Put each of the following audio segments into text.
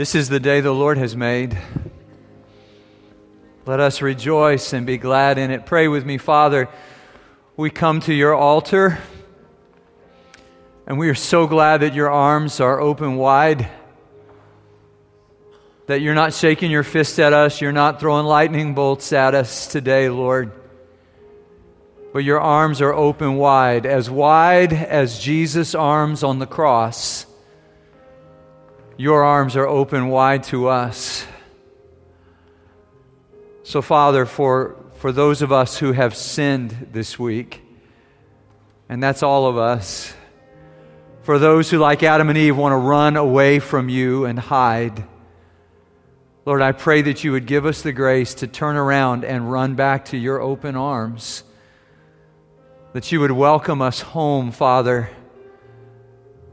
This is the day the Lord has made. Let us rejoice and be glad in it. Pray with me, Father. We come to your altar, and we are so glad that your arms are open wide, that you're not shaking your fist at us, you're not throwing lightning bolts at us today, Lord. But your arms are open wide, as wide as Jesus' arms on the cross your arms are open wide to us. So, Father, for, for those of us who have sinned this week, and that's all of us, for those who, like Adam and Eve, want to run away from you and hide, Lord, I pray that you would give us the grace to turn around and run back to your open arms. That you would welcome us home, Father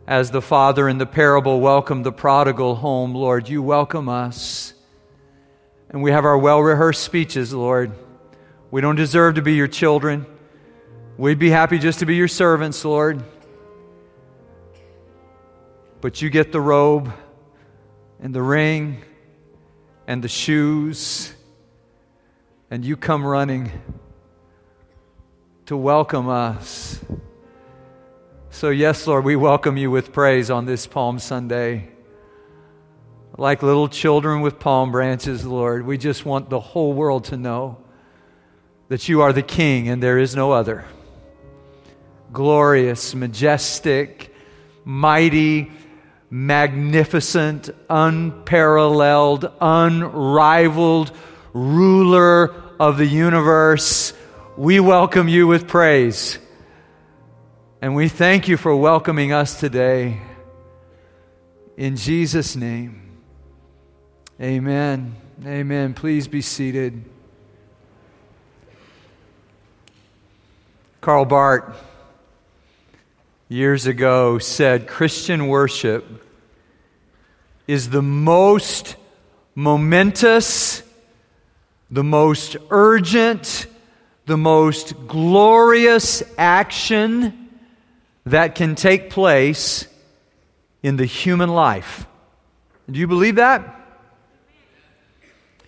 as the father in the parable welcomed the prodigal home, Lord, you welcome us. And we have our well rehearsed speeches, Lord. We don't deserve to be your children. We'd be happy just to be your servants, Lord. But you get the robe and the ring and the shoes, and you come running to welcome us. So, yes, Lord, we welcome you with praise on this Palm Sunday. Like little children with palm branches, Lord, we just want the whole world to know that you are the King and there is no other. Glorious, majestic, mighty, magnificent, unparalleled, unrivaled ruler of the universe. We welcome you with praise. And we thank you for welcoming us today. In Jesus' name, amen. Amen. Please be seated. Karl Barth, years ago, said Christian worship is the most momentous, the most urgent, the most glorious action that can take place in the human life. Do you believe that?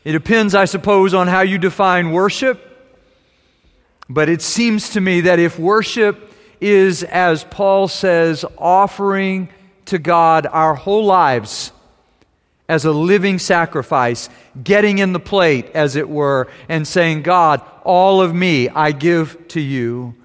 It depends, I suppose, on how you define worship. But it seems to me that if worship is, as Paul says, offering to God our whole lives as a living sacrifice, getting in the plate, as it were, and saying, God, all of me I give to you,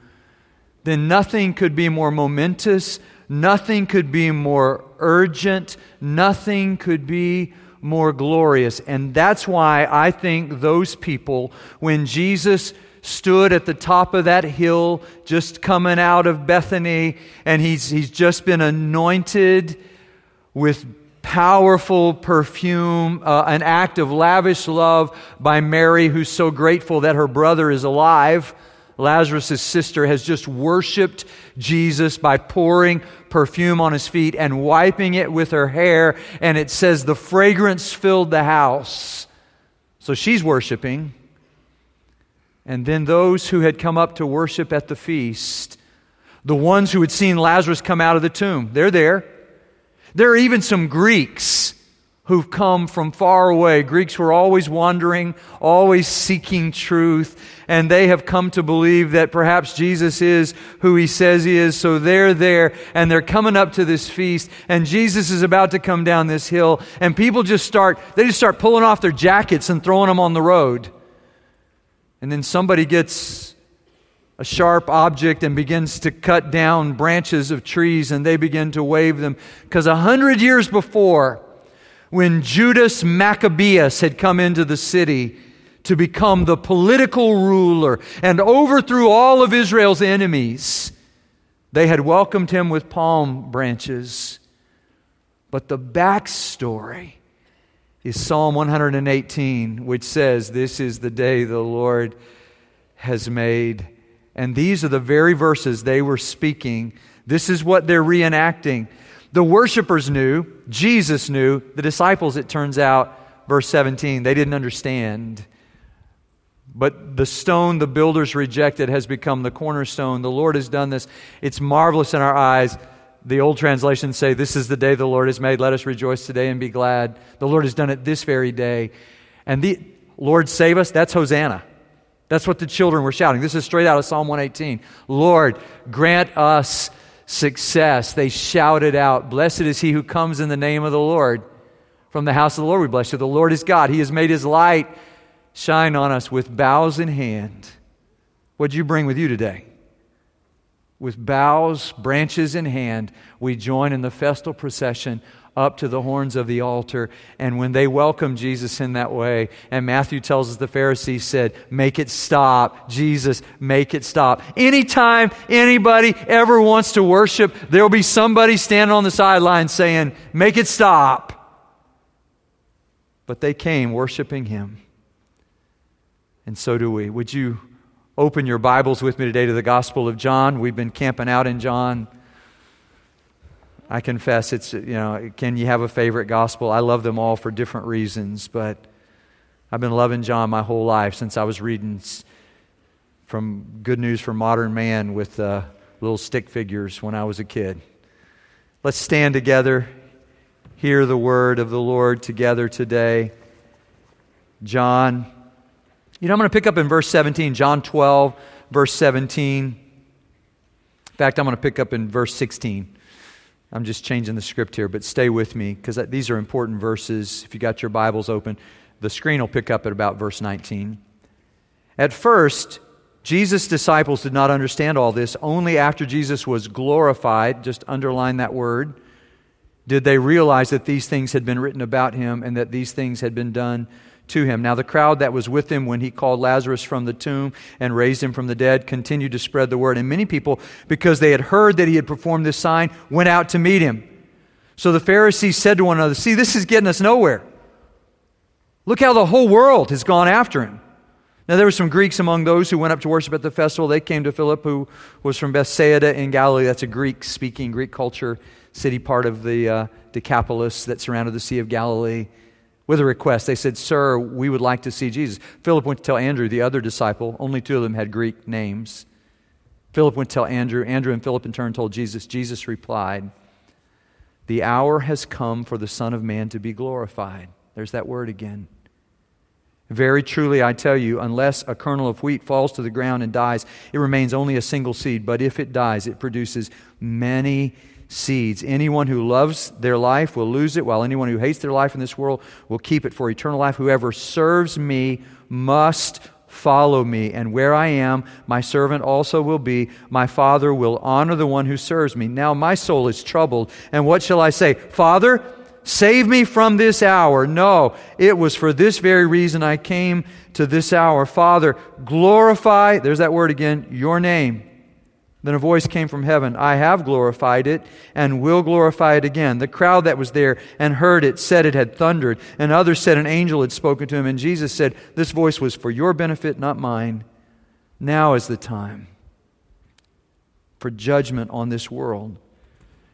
then nothing could be more momentous, nothing could be more urgent, nothing could be more glorious. And that's why I think those people, when Jesus stood at the top of that hill, just coming out of Bethany, and he's, he's just been anointed with powerful perfume, uh, an act of lavish love by Mary, who's so grateful that her brother is alive. Lazarus' sister has just worshiped Jesus by pouring perfume on his feet and wiping it with her hair. And it says the fragrance filled the house. So she's worshiping. And then those who had come up to worship at the feast, the ones who had seen Lazarus come out of the tomb, they're there. There are even some Greeks who've come from far away. Greeks were always wandering, always seeking truth, and they have come to believe that perhaps Jesus is who he says he is. So they're there and they're coming up to this feast, and Jesus is about to come down this hill, and people just start, they just start pulling off their jackets and throwing them on the road. And then somebody gets a sharp object and begins to cut down branches of trees and they begin to wave them. Because a hundred years before, when Judas Maccabeus had come into the city to become the political ruler and overthrew all of Israel's enemies, they had welcomed him with palm branches. But the backstory is Psalm 118, which says, This is the day the Lord has made. And these are the very verses they were speaking. This is what they're reenacting. The worshipers knew, Jesus knew, the disciples, it turns out, verse 17, they didn't understand. But the stone the builders rejected has become the cornerstone. The Lord has done this. It's marvelous in our eyes. the old translations say, This is the day the Lord has made. Let us rejoice today and be glad. The Lord has done it this very day. And the Lord save us, that's Hosanna. That's what the children were shouting. This is straight out of Psalm 118. Lord, grant us success. They shouted out, Blessed is he who comes in the name of the Lord. From the house of the Lord we bless you. The Lord is God. He has made his light shine on us with boughs in hand. What'd you bring with you today? With boughs, branches in hand, we join in the festal procession up to the horns of the altar. And when they welcomed Jesus in that way, and Matthew tells us the Pharisees said, Make it stop. Jesus, make it stop. Anytime anybody ever wants to worship, there'll be somebody standing on the sideline saying, Make it stop. But they came worshiping him. And so do we. Would you open your Bibles with me today to the Gospel of John. We've been camping out in John. I confess it's, you know, can you have a favorite gospel? I love them all for different reasons, but I've been loving John my whole life since I was reading from Good News for Modern Man with uh, little stick figures when I was a kid. Let's stand together, hear the word of the Lord together today. John you know, I'm going to pick up in verse 17, John 12, verse 17. In fact, I'm going to pick up in verse 16. I'm just changing the script here, but stay with me because these are important verses. If you got your Bibles open, the screen will pick up at about verse 19. At first, Jesus' disciples did not understand all this. Only after Jesus was glorified, just underline that word, did they realize that these things had been written about him and that these things had been done to him. Now, the crowd that was with him when he called Lazarus from the tomb and raised him from the dead continued to spread the word. And many people, because they had heard that he had performed this sign, went out to meet him. So the Pharisees said to one another, See, this is getting us nowhere. Look how the whole world has gone after him. Now, there were some Greeks among those who went up to worship at the festival. They came to Philip, who was from Bethsaida in Galilee. That's a Greek speaking, Greek culture city, part of the uh, Decapolis that surrounded the Sea of Galilee with a request. They said, Sir, we would like to see Jesus. Philip went to tell Andrew, the other disciple. Only two of them had Greek names. Philip went to tell Andrew. Andrew and Philip in turn told Jesus. Jesus replied, The hour has come for the Son of Man to be glorified. There's that word again. Very truly, I tell you, unless a kernel of wheat falls to the ground and dies, it remains only a single seed. But if it dies, it produces many seeds. Anyone who loves their life will lose it, while anyone who hates their life in this world will keep it for eternal life. Whoever serves me must follow me, and where I am, my servant also will be. My Father will honor the one who serves me. Now my soul is troubled, and what shall I say? Father, save me from this hour. No, it was for this very reason I came to this hour. Father, glorify, there's that word again, your name. Then a voice came from heaven I have glorified it and will glorify it again. The crowd that was there and heard it said it had thundered, and others said an angel had spoken to him. And Jesus said, This voice was for your benefit, not mine. Now is the time for judgment on this world.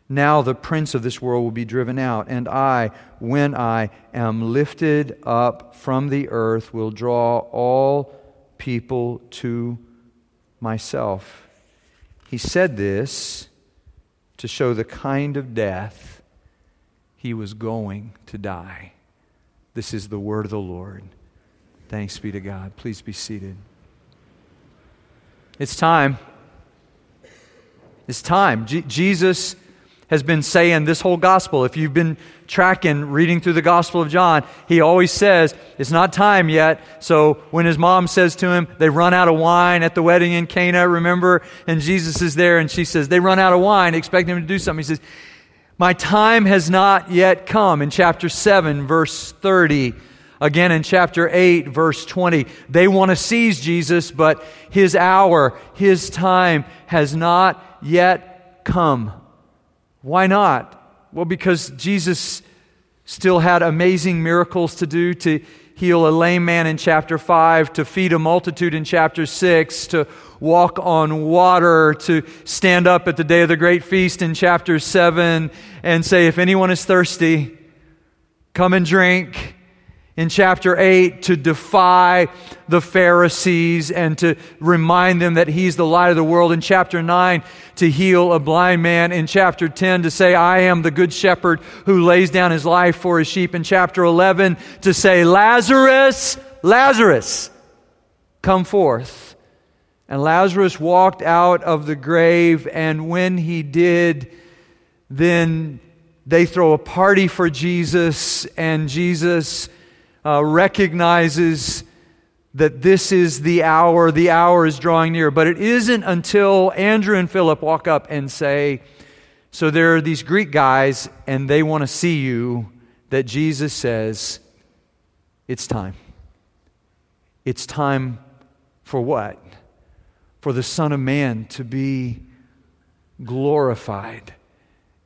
Now the prince of this world will be driven out, and I, when I am lifted up from the earth, will draw all people to myself. He said this to show the kind of death he was going to die. This is the word of the Lord. Thanks be to God. Please be seated. It's time. It's time. Je- Jesus has been saying this whole gospel. If you've been tracking, reading through the Gospel of John, he always says, It's not time yet. So when his mom says to him, They run out of wine at the wedding in Cana, remember? And Jesus is there and she says, They run out of wine, expecting him to do something. He says, My time has not yet come. In chapter 7, verse 30, Again, in chapter 8, verse 20, they want to seize Jesus, but his hour, his time has not yet come. Why not? Well, because Jesus still had amazing miracles to do to heal a lame man in chapter 5, to feed a multitude in chapter 6, to walk on water, to stand up at the day of the great feast in chapter 7 and say, If anyone is thirsty, come and drink. In chapter 8 to defy the Pharisees and to remind them that he's the light of the world. In chapter 9 to heal a blind man. In chapter 10 to say, I am the good shepherd who lays down his life for his sheep. In chapter 11 to say, Lazarus, Lazarus, come forth. And Lazarus walked out of the grave, and when he did, then they throw a party for Jesus, and Jesus uh, recognizes that this is the hour, the hour is drawing near. But it isn't until Andrew and Philip walk up and say, So there are these Greek guys, and they want to see you, that Jesus says, It's time. It's time for what? For the Son of Man to be glorified.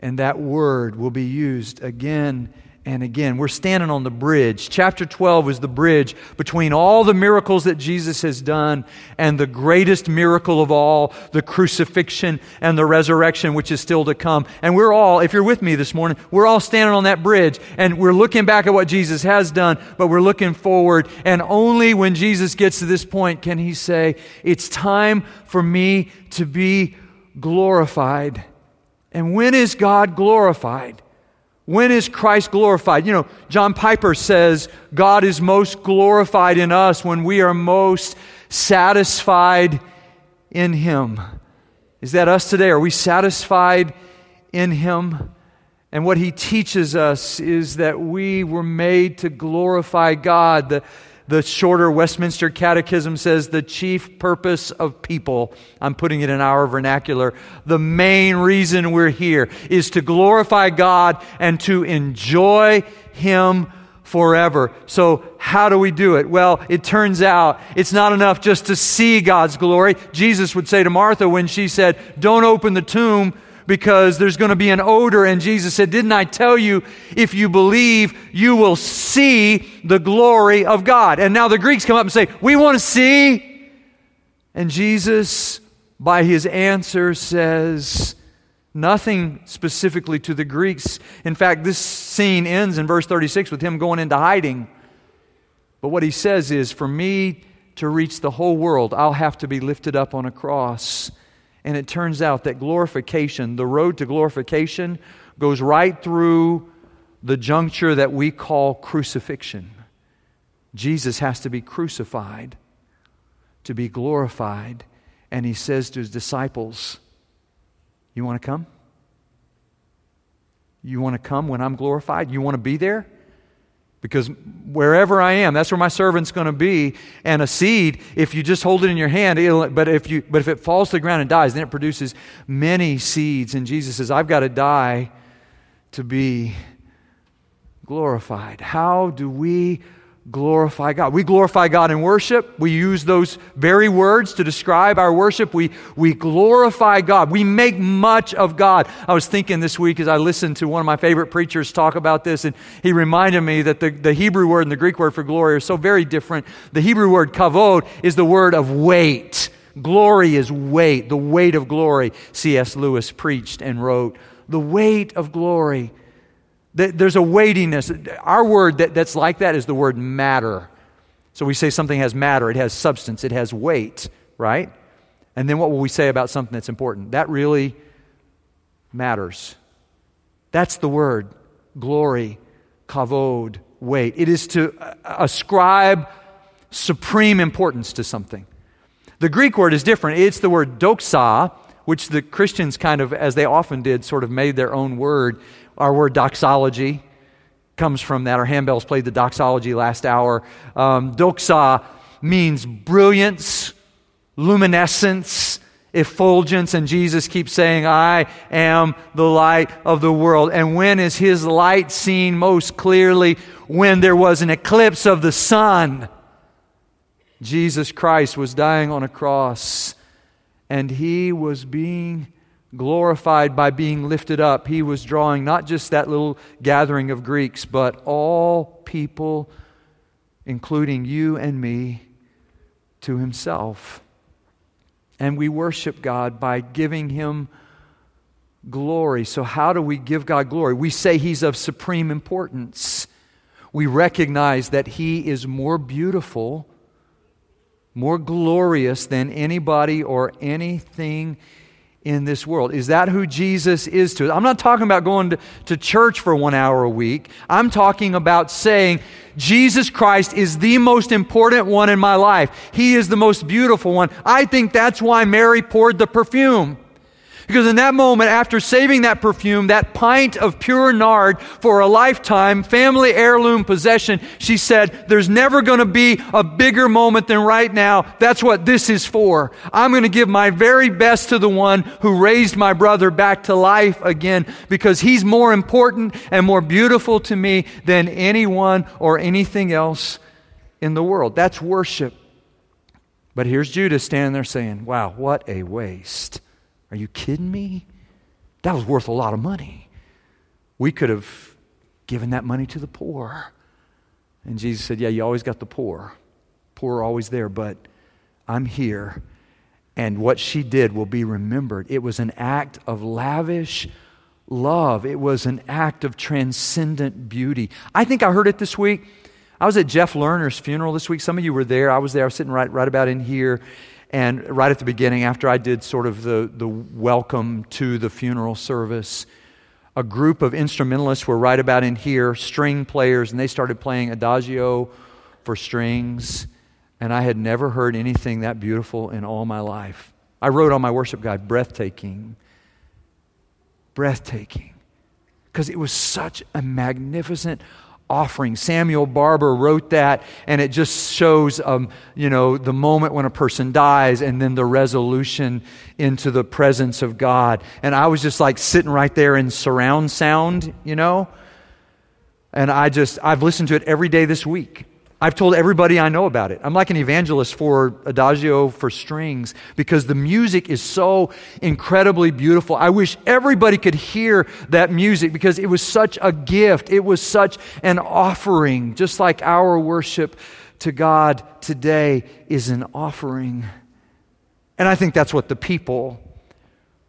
And that word will be used again and again. We're standing on the bridge. Chapter 12 is the bridge between all the miracles that Jesus has done and the greatest miracle of all, the crucifixion and the resurrection, which is still to come. And we're all, if you're with me this morning, we're all standing on that bridge and we're looking back at what Jesus has done, but we're looking forward. And only when Jesus gets to this point can he say, It's time for me to be glorified. And when is God glorified? When is Christ glorified? You know, John Piper says God is most glorified in us when we are most satisfied in Him. Is that us today? Are we satisfied in Him? And what He teaches us is that we were made to glorify God. The, the shorter Westminster Catechism says the chief purpose of people, I'm putting it in our vernacular, the main reason we're here is to glorify God and to enjoy Him forever. So, how do we do it? Well, it turns out it's not enough just to see God's glory. Jesus would say to Martha when she said, Don't open the tomb because there's going to be an odor. And Jesus said, Didn't I tell you, if you believe, you will see the glory of God? And now the Greeks come up and say, We want to see. And Jesus, by his answer, says, Nothing specifically to the Greeks. In fact, this scene ends in verse 36 with him going into hiding. But what he says is, For me to reach the whole world, I'll have to be lifted up on a cross. And it turns out that glorification, the road to glorification, goes right through the juncture that we call crucifixion. Jesus has to be crucified to be glorified. And he says to his disciples, You want to come? You want to come when I'm glorified? You want to be there? Because wherever I am, that's where my servant's going to be. And a seed, if you just hold it in your hand, but if you but if it falls to the ground and dies, then it produces many seeds. And Jesus says, I've got to die to be glorified. How do we glorify God. We glorify God in worship. We use those very words to describe our worship. We, we glorify God. We make much of God. I was thinking this week as I listened to one of my favorite preachers talk about this, and he reminded me that the, the Hebrew word and the Greek word for glory are so very different. The Hebrew word kavod is the word of weight. Glory is weight, the weight of glory. C.S. Lewis preached and wrote, The weight of glory. There's a weightiness. Our word that, that's like that is the word matter. So we say something has matter, it has substance, it has weight, right? And then what will we say about something that's important? That really matters. That's the word glory, kavod, weight. It is to uh, ascribe supreme importance to something. The Greek word is different. It's the word doxa, which the Christians kind of, as they often did, sort of made their own word. Our word doxology comes from that. Our handbells played the doxology last hour. Um, doxa means brilliance, luminescence, effulgence, and Jesus keeps saying, I am the light of the world. And when is his light seen most clearly? When there was an eclipse of the sun. Jesus Christ was dying on a cross, and he was being glorified by being lifted up. He was drawing not just that little gathering of Greeks, but all people, including you and me, to himself. And we worship God by giving him glory. So, how do we give God glory? We say he's of supreme importance. we recognize that He is more beautiful, more glorious than anybody or anything in this world. Is that who Jesus is to us? I'm not talking about going to, to church for one hour a week. I'm talking about saying, Jesus Christ is the most important one in my life. He is the most beautiful one. I think that's why Mary poured the perfume. Because in that moment, after saving that perfume, that pint of pure nard for a lifetime, family heirloom possession, she said, There's never going to be a bigger moment than right now. That's what this is for. I'm going to give my very best to the one who raised my brother back to life again because he's more important and more beautiful to me than anyone or anything else in the world. That's worship. But here's Judas standing there saying, Wow, what a waste. Are you kidding me? That was worth a lot of money. We could have given that money to the poor. And Jesus said, Yeah, you always got the poor. Poor are always there, but I'm here. And what she did will be remembered. It was an act of lavish love, it was an act of transcendent beauty. I think I heard it this week. I was at Jeff Lerner's funeral this week. Some of you were there. I was there. I was sitting right, right about in here. And right at the beginning, after I did sort of the, the welcome to the funeral service, a group of instrumentalists were right about in here, string players, and they started playing Adagio for strings. And I had never heard anything that beautiful in all my life. I wrote on my worship guide, breathtaking. Breathtaking. Because it was such a magnificent offering. Samuel Barber wrote that, and it just shows, um, you know, the moment when a person dies and then the resolution into the presence of God. And I was just like sitting right there in surround sound, you know? And I just, I've listened to it every day this week. I've told everybody I know about it. I'm like an evangelist for Adagio for strings because the music is so incredibly beautiful. I wish everybody could hear that music because it was such a gift. It was such an offering, just like our worship to God today is an offering. And I think that's what the people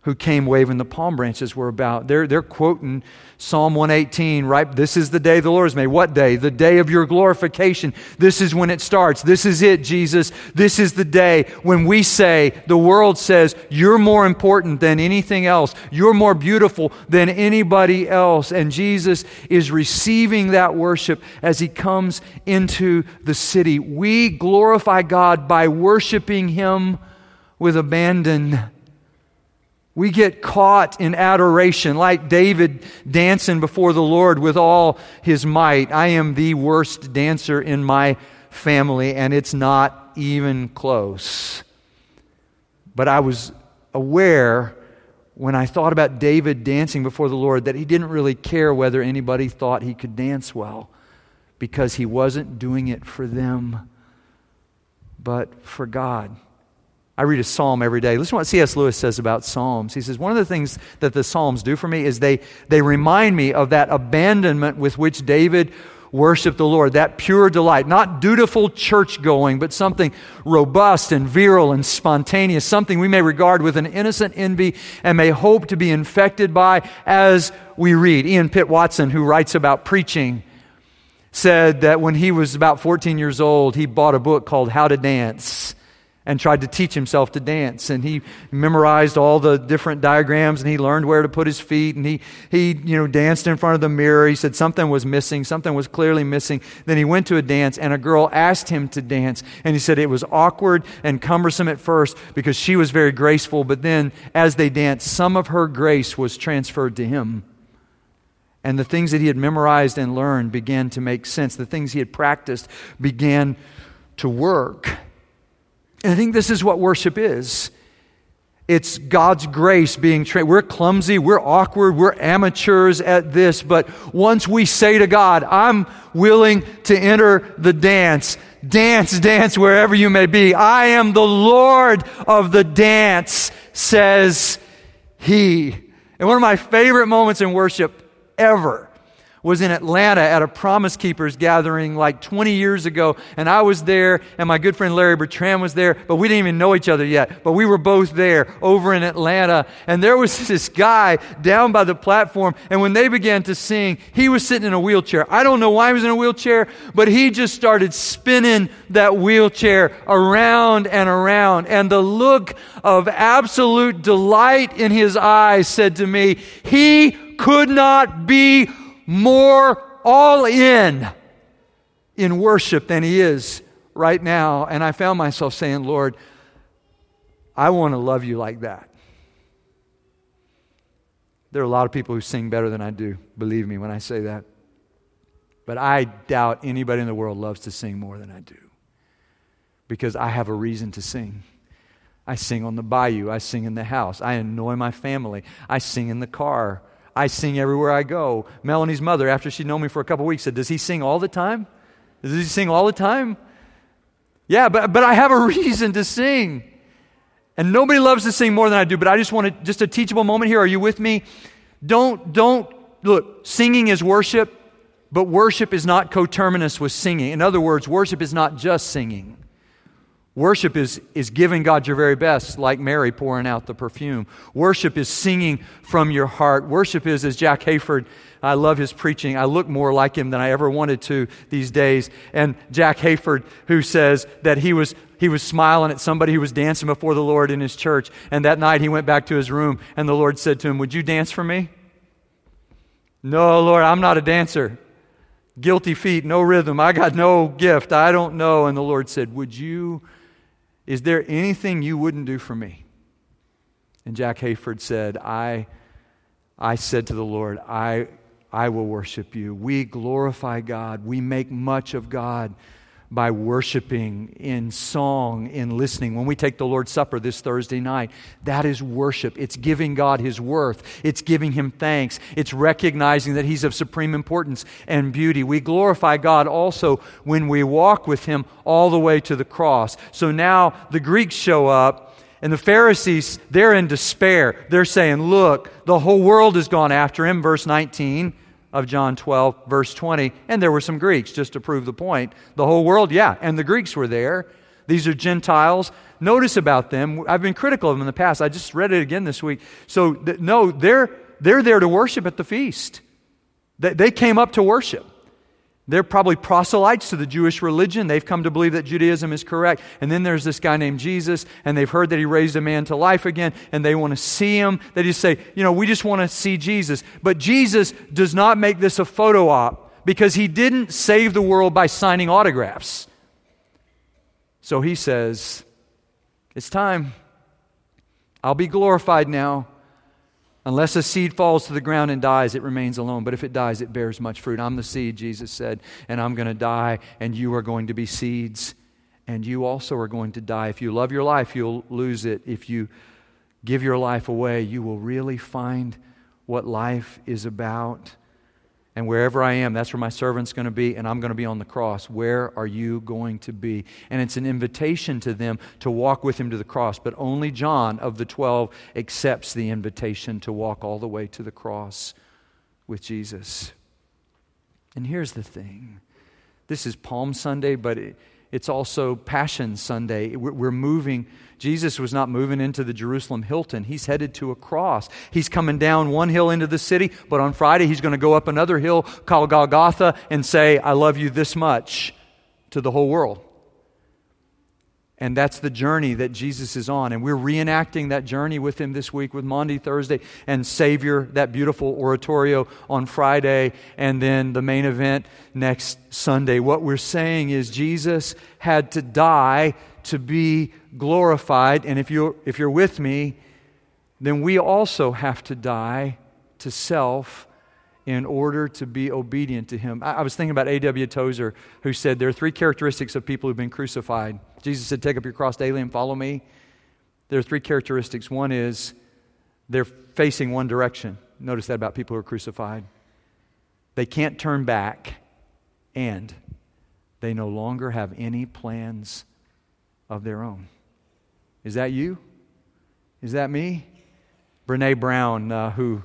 who came waving the palm branches were about. They're, they're quoting Psalm 118, right? This is the day the Lord has made. What day? The day of your glorification. This is when it starts. This is it, Jesus. This is the day when we say, the world says, you're more important than anything else. You're more beautiful than anybody else. And Jesus is receiving that worship as he comes into the city. We glorify God by worshiping him with abandon we get caught in adoration, like David dancing before the Lord with all his might. I am the worst dancer in my family, and it's not even close. But I was aware when I thought about David dancing before the Lord that he didn't really care whether anybody thought he could dance well because he wasn't doing it for them, but for God. I read a psalm every day. Listen to what C.S. Lewis says about psalms. He says, One of the things that the psalms do for me is they, they remind me of that abandonment with which David worshiped the Lord, that pure delight, not dutiful church going, but something robust and virile and spontaneous, something we may regard with an innocent envy and may hope to be infected by as we read. Ian Pitt Watson, who writes about preaching, said that when he was about 14 years old, he bought a book called How to Dance and tried to teach himself to dance. And he memorized all the different diagrams and he learned where to put his feet and he, he you know, danced in front of the mirror. He said something was missing, something was clearly missing. Then he went to a dance and a girl asked him to dance. And he said it was awkward and cumbersome at first because she was very graceful, but then as they danced, some of her grace was transferred to him. And the things that he had memorized and learned began to make sense. The things he had practiced began to work. And I think this is what worship is. It's God's grace being trained. We're clumsy, we're awkward, we're amateurs at this, but once we say to God, I'm willing to enter the dance, dance, dance wherever you may be. I am the Lord of the dance, says He. And one of my favorite moments in worship ever was in Atlanta at a Promise Keepers gathering like 20 years ago, and I was there, and my good friend Larry Bertrand was there, but we didn't even know each other yet. But we were both there over in Atlanta, and there was this guy down by the platform, and when they began to sing, he was sitting in a wheelchair. I don't know why he was in a wheelchair, but he just started spinning that wheelchair around and around, and the look of absolute delight in his eyes said to me, He could not be more all in in worship than he is right now. And I found myself saying, Lord, I want to love you like that. There are a lot of people who sing better than I do, believe me when I say that. But I doubt anybody in the world loves to sing more than I do because I have a reason to sing. I sing on the bayou. I sing in the house. I annoy my family. I sing in the car. I sing everywhere I go. Melanie's mother, after she'd known me for a couple weeks, said, Does he sing all the time? Does he sing all the time? Yeah, but, but I have a reason to sing. And nobody loves to sing more than I do, but I just want to, just a teachable moment here. Are you with me? Don't, don't, look, singing is worship, but worship is not coterminous with singing. In other words, worship is not just singing. Worship is, is giving God your very best, like Mary pouring out the perfume. Worship is singing from your heart. Worship is, as Jack Hayford, I love his preaching. I look more like him than I ever wanted to these days. And Jack Hayford, who says that he was, he was smiling at somebody who was dancing before the Lord in his church. And that night he went back to his room, and the Lord said to him, Would you dance for me? No, Lord, I'm not a dancer. Guilty feet, no rhythm. I got no gift. I don't know. And the Lord said, Would you is there anything you wouldn't do for me? And Jack Hayford said, I, I said to the Lord, I, I will worship you. We glorify God. We make much of God by worshiping in song, in listening. When we take the Lord's Supper this Thursday night, that is worship. It's giving God His worth, it's giving Him thanks, it's recognizing that He's of supreme importance and beauty. We glorify God also when we walk with Him all the way to the cross. So now the Greeks show up. And the Pharisees, they're in despair. They're saying, Look, the whole world has gone after him. Verse 19 of John 12, verse 20. And there were some Greeks, just to prove the point. The whole world, yeah, and the Greeks were there. These are Gentiles. Notice about them. I've been critical of them in the past. I just read it again this week. So, th- no, they're, they're there to worship at the feast. They, they came up to worship. They're probably proselytes to the Jewish religion. They've come to believe that Judaism is correct. And then there's this guy named Jesus, and they've heard that he raised a man to life again, and they want to see him. They just say, you know, we just want to see Jesus. But Jesus does not make this a photo op because he didn't save the world by signing autographs. So he says, It's time. I'll be glorified now. Unless a seed falls to the ground and dies, it remains alone. But if it dies, it bears much fruit. I'm the seed, Jesus said, and I'm going to die, and you are going to be seeds, and you also are going to die. If you love your life, you'll lose it. If you give your life away, you will really find what life is about. And wherever I am, that's where my servant's going to be, and I'm going to be on the cross. Where are you going to be? And it's an invitation to them to walk with him to the cross. But only John of the 12 accepts the invitation to walk all the way to the cross with Jesus. And here's the thing this is Palm Sunday, but it, it's also Passion Sunday. We're moving. Jesus was not moving into the Jerusalem Hilton. He's headed to a cross. He's coming down one hill into the city, but on Friday he's going to go up another hill called Golgotha and say, I love you this much to the whole world. And that's the journey that Jesus is on. And we're reenacting that journey with him this week with Maundy Thursday and Savior, that beautiful oratorio on Friday, and then the main event next Sunday. What we're saying is Jesus had to die to be glorified. And if you're, if you're with me, then we also have to die to self in order to be obedient to him. I, was thinking about A.W. Tozer, who said there are three characteristics of people who've been crucified. Jesus said, Take up your cross daily and follow me. There are three characteristics. One is they're facing one direction. Notice that about people who are crucified. They can't turn back, and they no longer have any plans of their own. Is that you? Is that me? Brene Brown, uh, who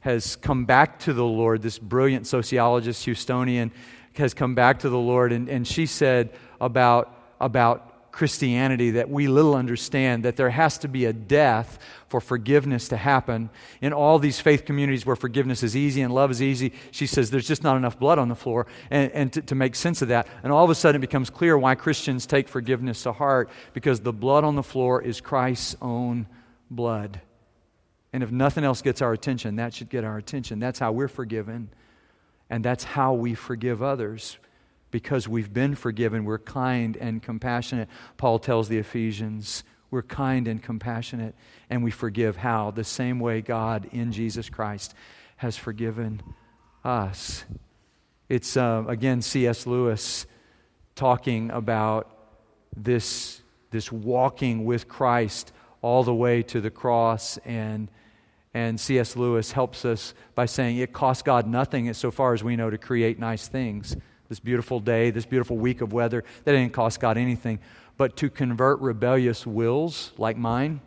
has come back to the Lord. This brilliant sociologist, Houstonian, has come back to the Lord, and, and she said about, about Christianity that we little understand that there has to be a death for forgiveness to happen. In all these faith communities where forgiveness is easy and love is easy, she says there's just not enough blood on the floor. And, and to, to make sense of that, and all of a sudden it becomes clear why Christians take forgiveness to heart because the blood on the floor is Christ's own blood. And if nothing else gets our attention, that should get our attention. That's how we're forgiven. And that's how we forgive others because we've been forgiven, we're kind and compassionate. Paul tells the Ephesians, we're kind and compassionate, and we forgive how? The same way God in Jesus Christ has forgiven us. It's, uh, again, C.S. Lewis talking about this, this walking with Christ all the way to the cross. And, and C.S. Lewis helps us by saying it costs God nothing, so far as we know, to create nice things this beautiful day, this beautiful week of weather. That didn't cost God anything. But to convert rebellious wills like mine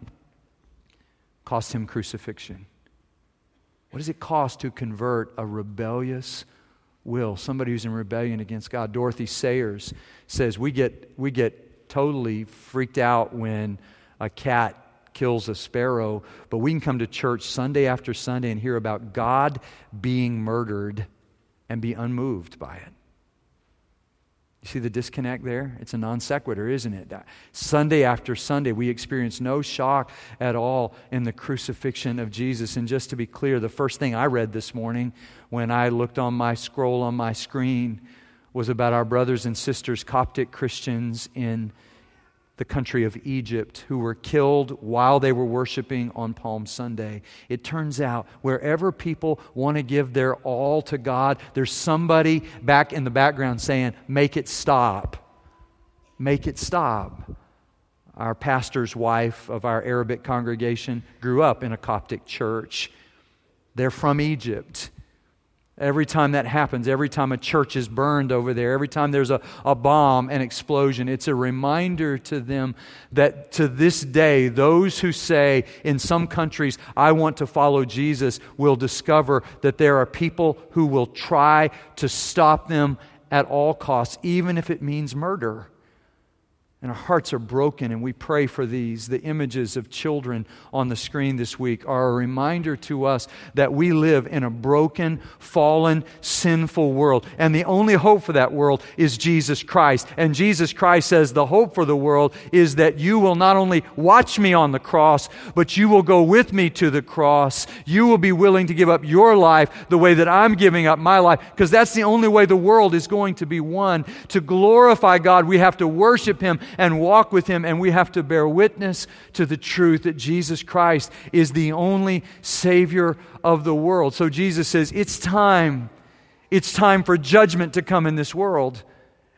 cost him crucifixion. What does it cost to convert a rebellious will? Somebody who's in rebellion against God. Dorothy Sayers says we get, we get totally freaked out when a cat kills a sparrow, but we can come to church Sunday after Sunday and hear about God being murdered and be unmoved by it. You see the disconnect there? It's a non sequitur, isn't it? Sunday after Sunday, we experience no shock at all in the crucifixion of Jesus. And just to be clear, the first thing I read this morning when I looked on my scroll on my screen was about our brothers and sisters, Coptic Christians in the country of Egypt who were killed while they were worshiping on Palm Sunday. It turns out wherever people want to give their all to God, there's somebody back in the background saying, Make it stop. Make it stop. Our pastor's wife of our Arabic congregation grew up in a Coptic church. They're from Egypt. Every time that happens, every time a church is burned over there, every time there's a, a bomb, an explosion, it's a reminder to them that to this day, those who say in some countries, I want to follow Jesus, will discover that there are people who will try to stop them at all costs, even if it means murder and our hearts are broken, and we pray for these. The images of children on the screen this week are a reminder to us that we live in a broken, fallen, sinful world. And the only hope for that world is Jesus Christ. And Jesus Christ says the hope for the world is that you will not only watch me on the cross, but you will go with me to the cross. You will be willing to give up your life the way that I'm giving up my life, because that's the only way the world is going to be won. To glorify God, we have to worship Him and walk with Him, and we have to bear witness to the truth that Jesus Christ is the only Savior of the world. So Jesus says, It's time. It's time for judgment to come in this world.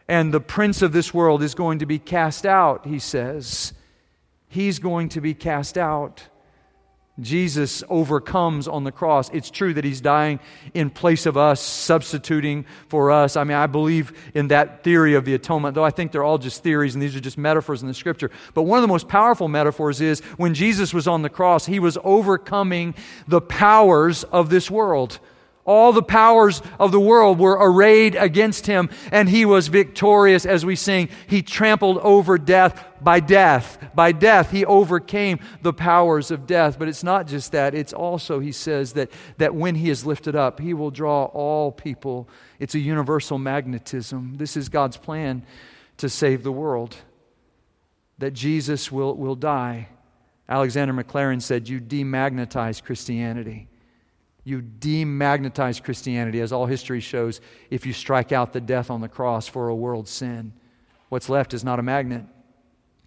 And the prince of this world is going to be cast out, he says. He's going to be cast out. Jesus overcomes on the cross. It's true that he's dying in place of us, substituting for us. I mean, I believe in that theory of the atonement, though I think they're all just theories and these are just metaphors in the scripture. But one of the most powerful metaphors is when Jesus was on the cross, he was overcoming the powers of this world. All the powers of the world were arrayed against him, and he was victorious as we sing. He trampled over death by death. By death, he overcame the powers of death. But it's not just that, it's also, he says, that, that when he is lifted up, he will draw all people. It's a universal magnetism. This is God's plan to save the world, that Jesus will, will die. Alexander Maclaren said, You demagnetize Christianity. You demagnetize Christianity, as all history shows, if you strike out the death on the cross for a world sin. What's left is not a magnet,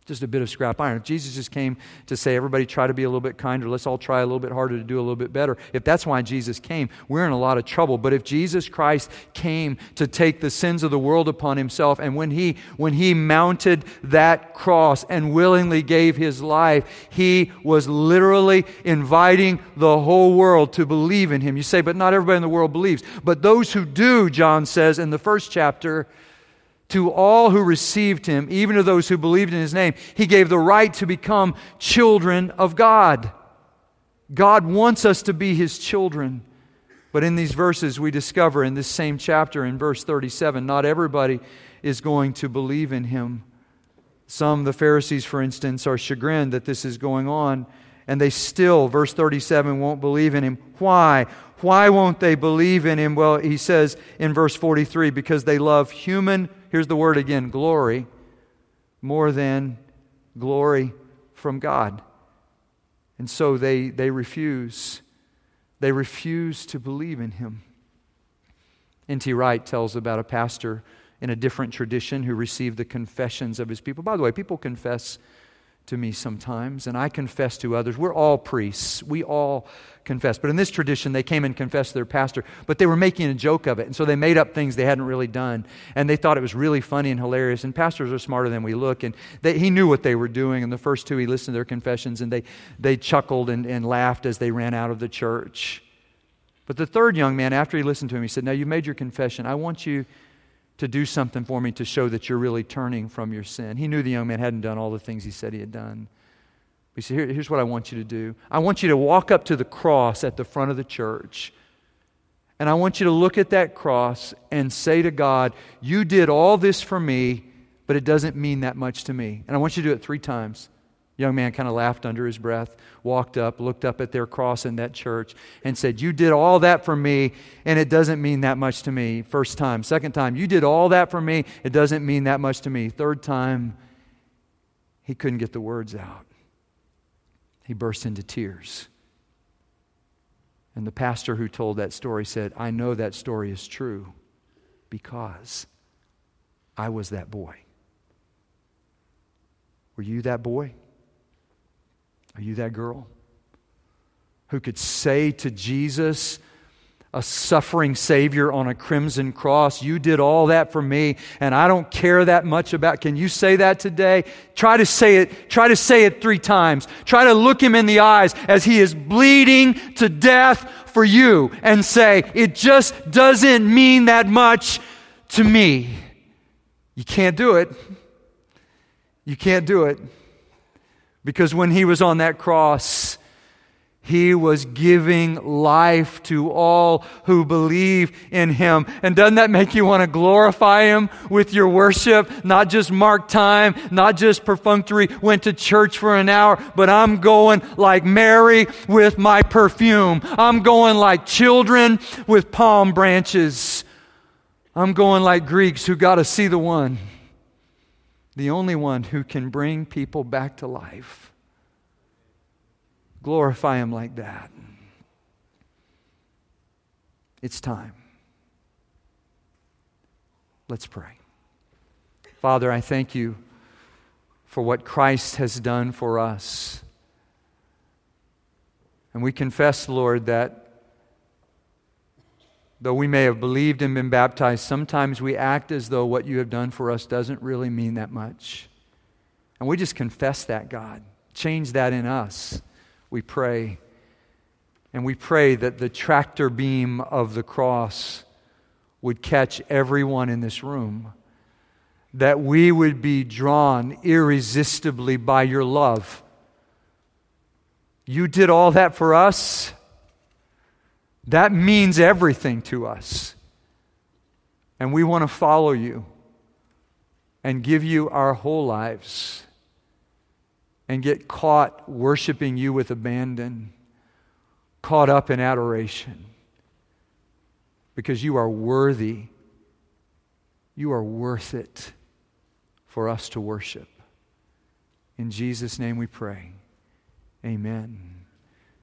just a bit of scrap iron. If Jesus just came to say, everybody try to be a little bit kinder, let's all try a little bit harder to do a little bit better, if that's why Jesus came, we're in a lot of trouble. But if Jesus Christ came to take the sins of the world upon himself, and when he, when he mounted that cross and willingly gave his life, he was literally inviting the whole world to believe in him. You say, but not everybody in the world believes. But those who do, John says in the first chapter, to all who received him, even to those who believed in his name, he gave the right to become children of God. God wants us to be his children. But in these verses, we discover in this same chapter, in verse 37, not everybody is going to believe in him. Some, the Pharisees, for instance, are chagrined that this is going on, and they still, verse 37, won't believe in him. Why? Why won't they believe in him? Well, he says in verse 43 because they love human, here's the word again, glory, more than glory from God. And so they, they refuse. They refuse to believe in him. N.T. Wright tells about a pastor in a different tradition who received the confessions of his people. By the way, people confess to me sometimes, and I confess to others. We're all priests. We all confess. But in this tradition, they came and confessed to their pastor, but they were making a joke of it. And so they made up things they hadn't really done. And they thought it was really funny and hilarious. And pastors are smarter than we look. And they, he knew what they were doing. And the first two, he listened to their confessions, and they, they chuckled and, and laughed as they ran out of the church. But the third young man, after he listened to him, he said, Now you've made your confession. I want you to do something for me to show that you're really turning from your sin. He knew the young man hadn't done all the things he said he had done. He said, Here, Here's what I want you to do I want you to walk up to the cross at the front of the church. And I want you to look at that cross and say to God, You did all this for me, but it doesn't mean that much to me. And I want you to do it three times. Young man kind of laughed under his breath, walked up, looked up at their cross in that church, and said, You did all that for me, and it doesn't mean that much to me. First time. Second time, You did all that for me, it doesn't mean that much to me. Third time, he couldn't get the words out. He burst into tears. And the pastor who told that story said, I know that story is true because I was that boy. Were you that boy? Are you that girl who could say to Jesus, a suffering Savior on a crimson cross. You did all that for me, and I don't care that much about. Can you say that today? Try to say it. Try to say it three times. Try to look him in the eyes as he is bleeding to death for you and say, It just doesn't mean that much to me. You can't do it. You can't do it. Because when he was on that cross, he was giving life to all who believe in him. And doesn't that make you want to glorify him with your worship? Not just mark time, not just perfunctory, went to church for an hour, but I'm going like Mary with my perfume. I'm going like children with palm branches. I'm going like Greeks who got to see the one the only one who can bring people back to life. Glorify Him like that. It's time. Let's pray. Father, I thank you for what Christ has done for us. And we confess, Lord, that Though we may have believed and been baptized, sometimes we act as though what you have done for us doesn't really mean that much. And we just confess that, God. Change that in us, we pray. And we pray that the tractor beam of the cross would catch everyone in this room, that we would be drawn irresistibly by your love. You did all that for us. That means everything to us. And we want to follow you and give you our whole lives and get caught worshiping you with abandon, caught up in adoration, because you are worthy. You are worth it for us to worship. In Jesus' name we pray. Amen.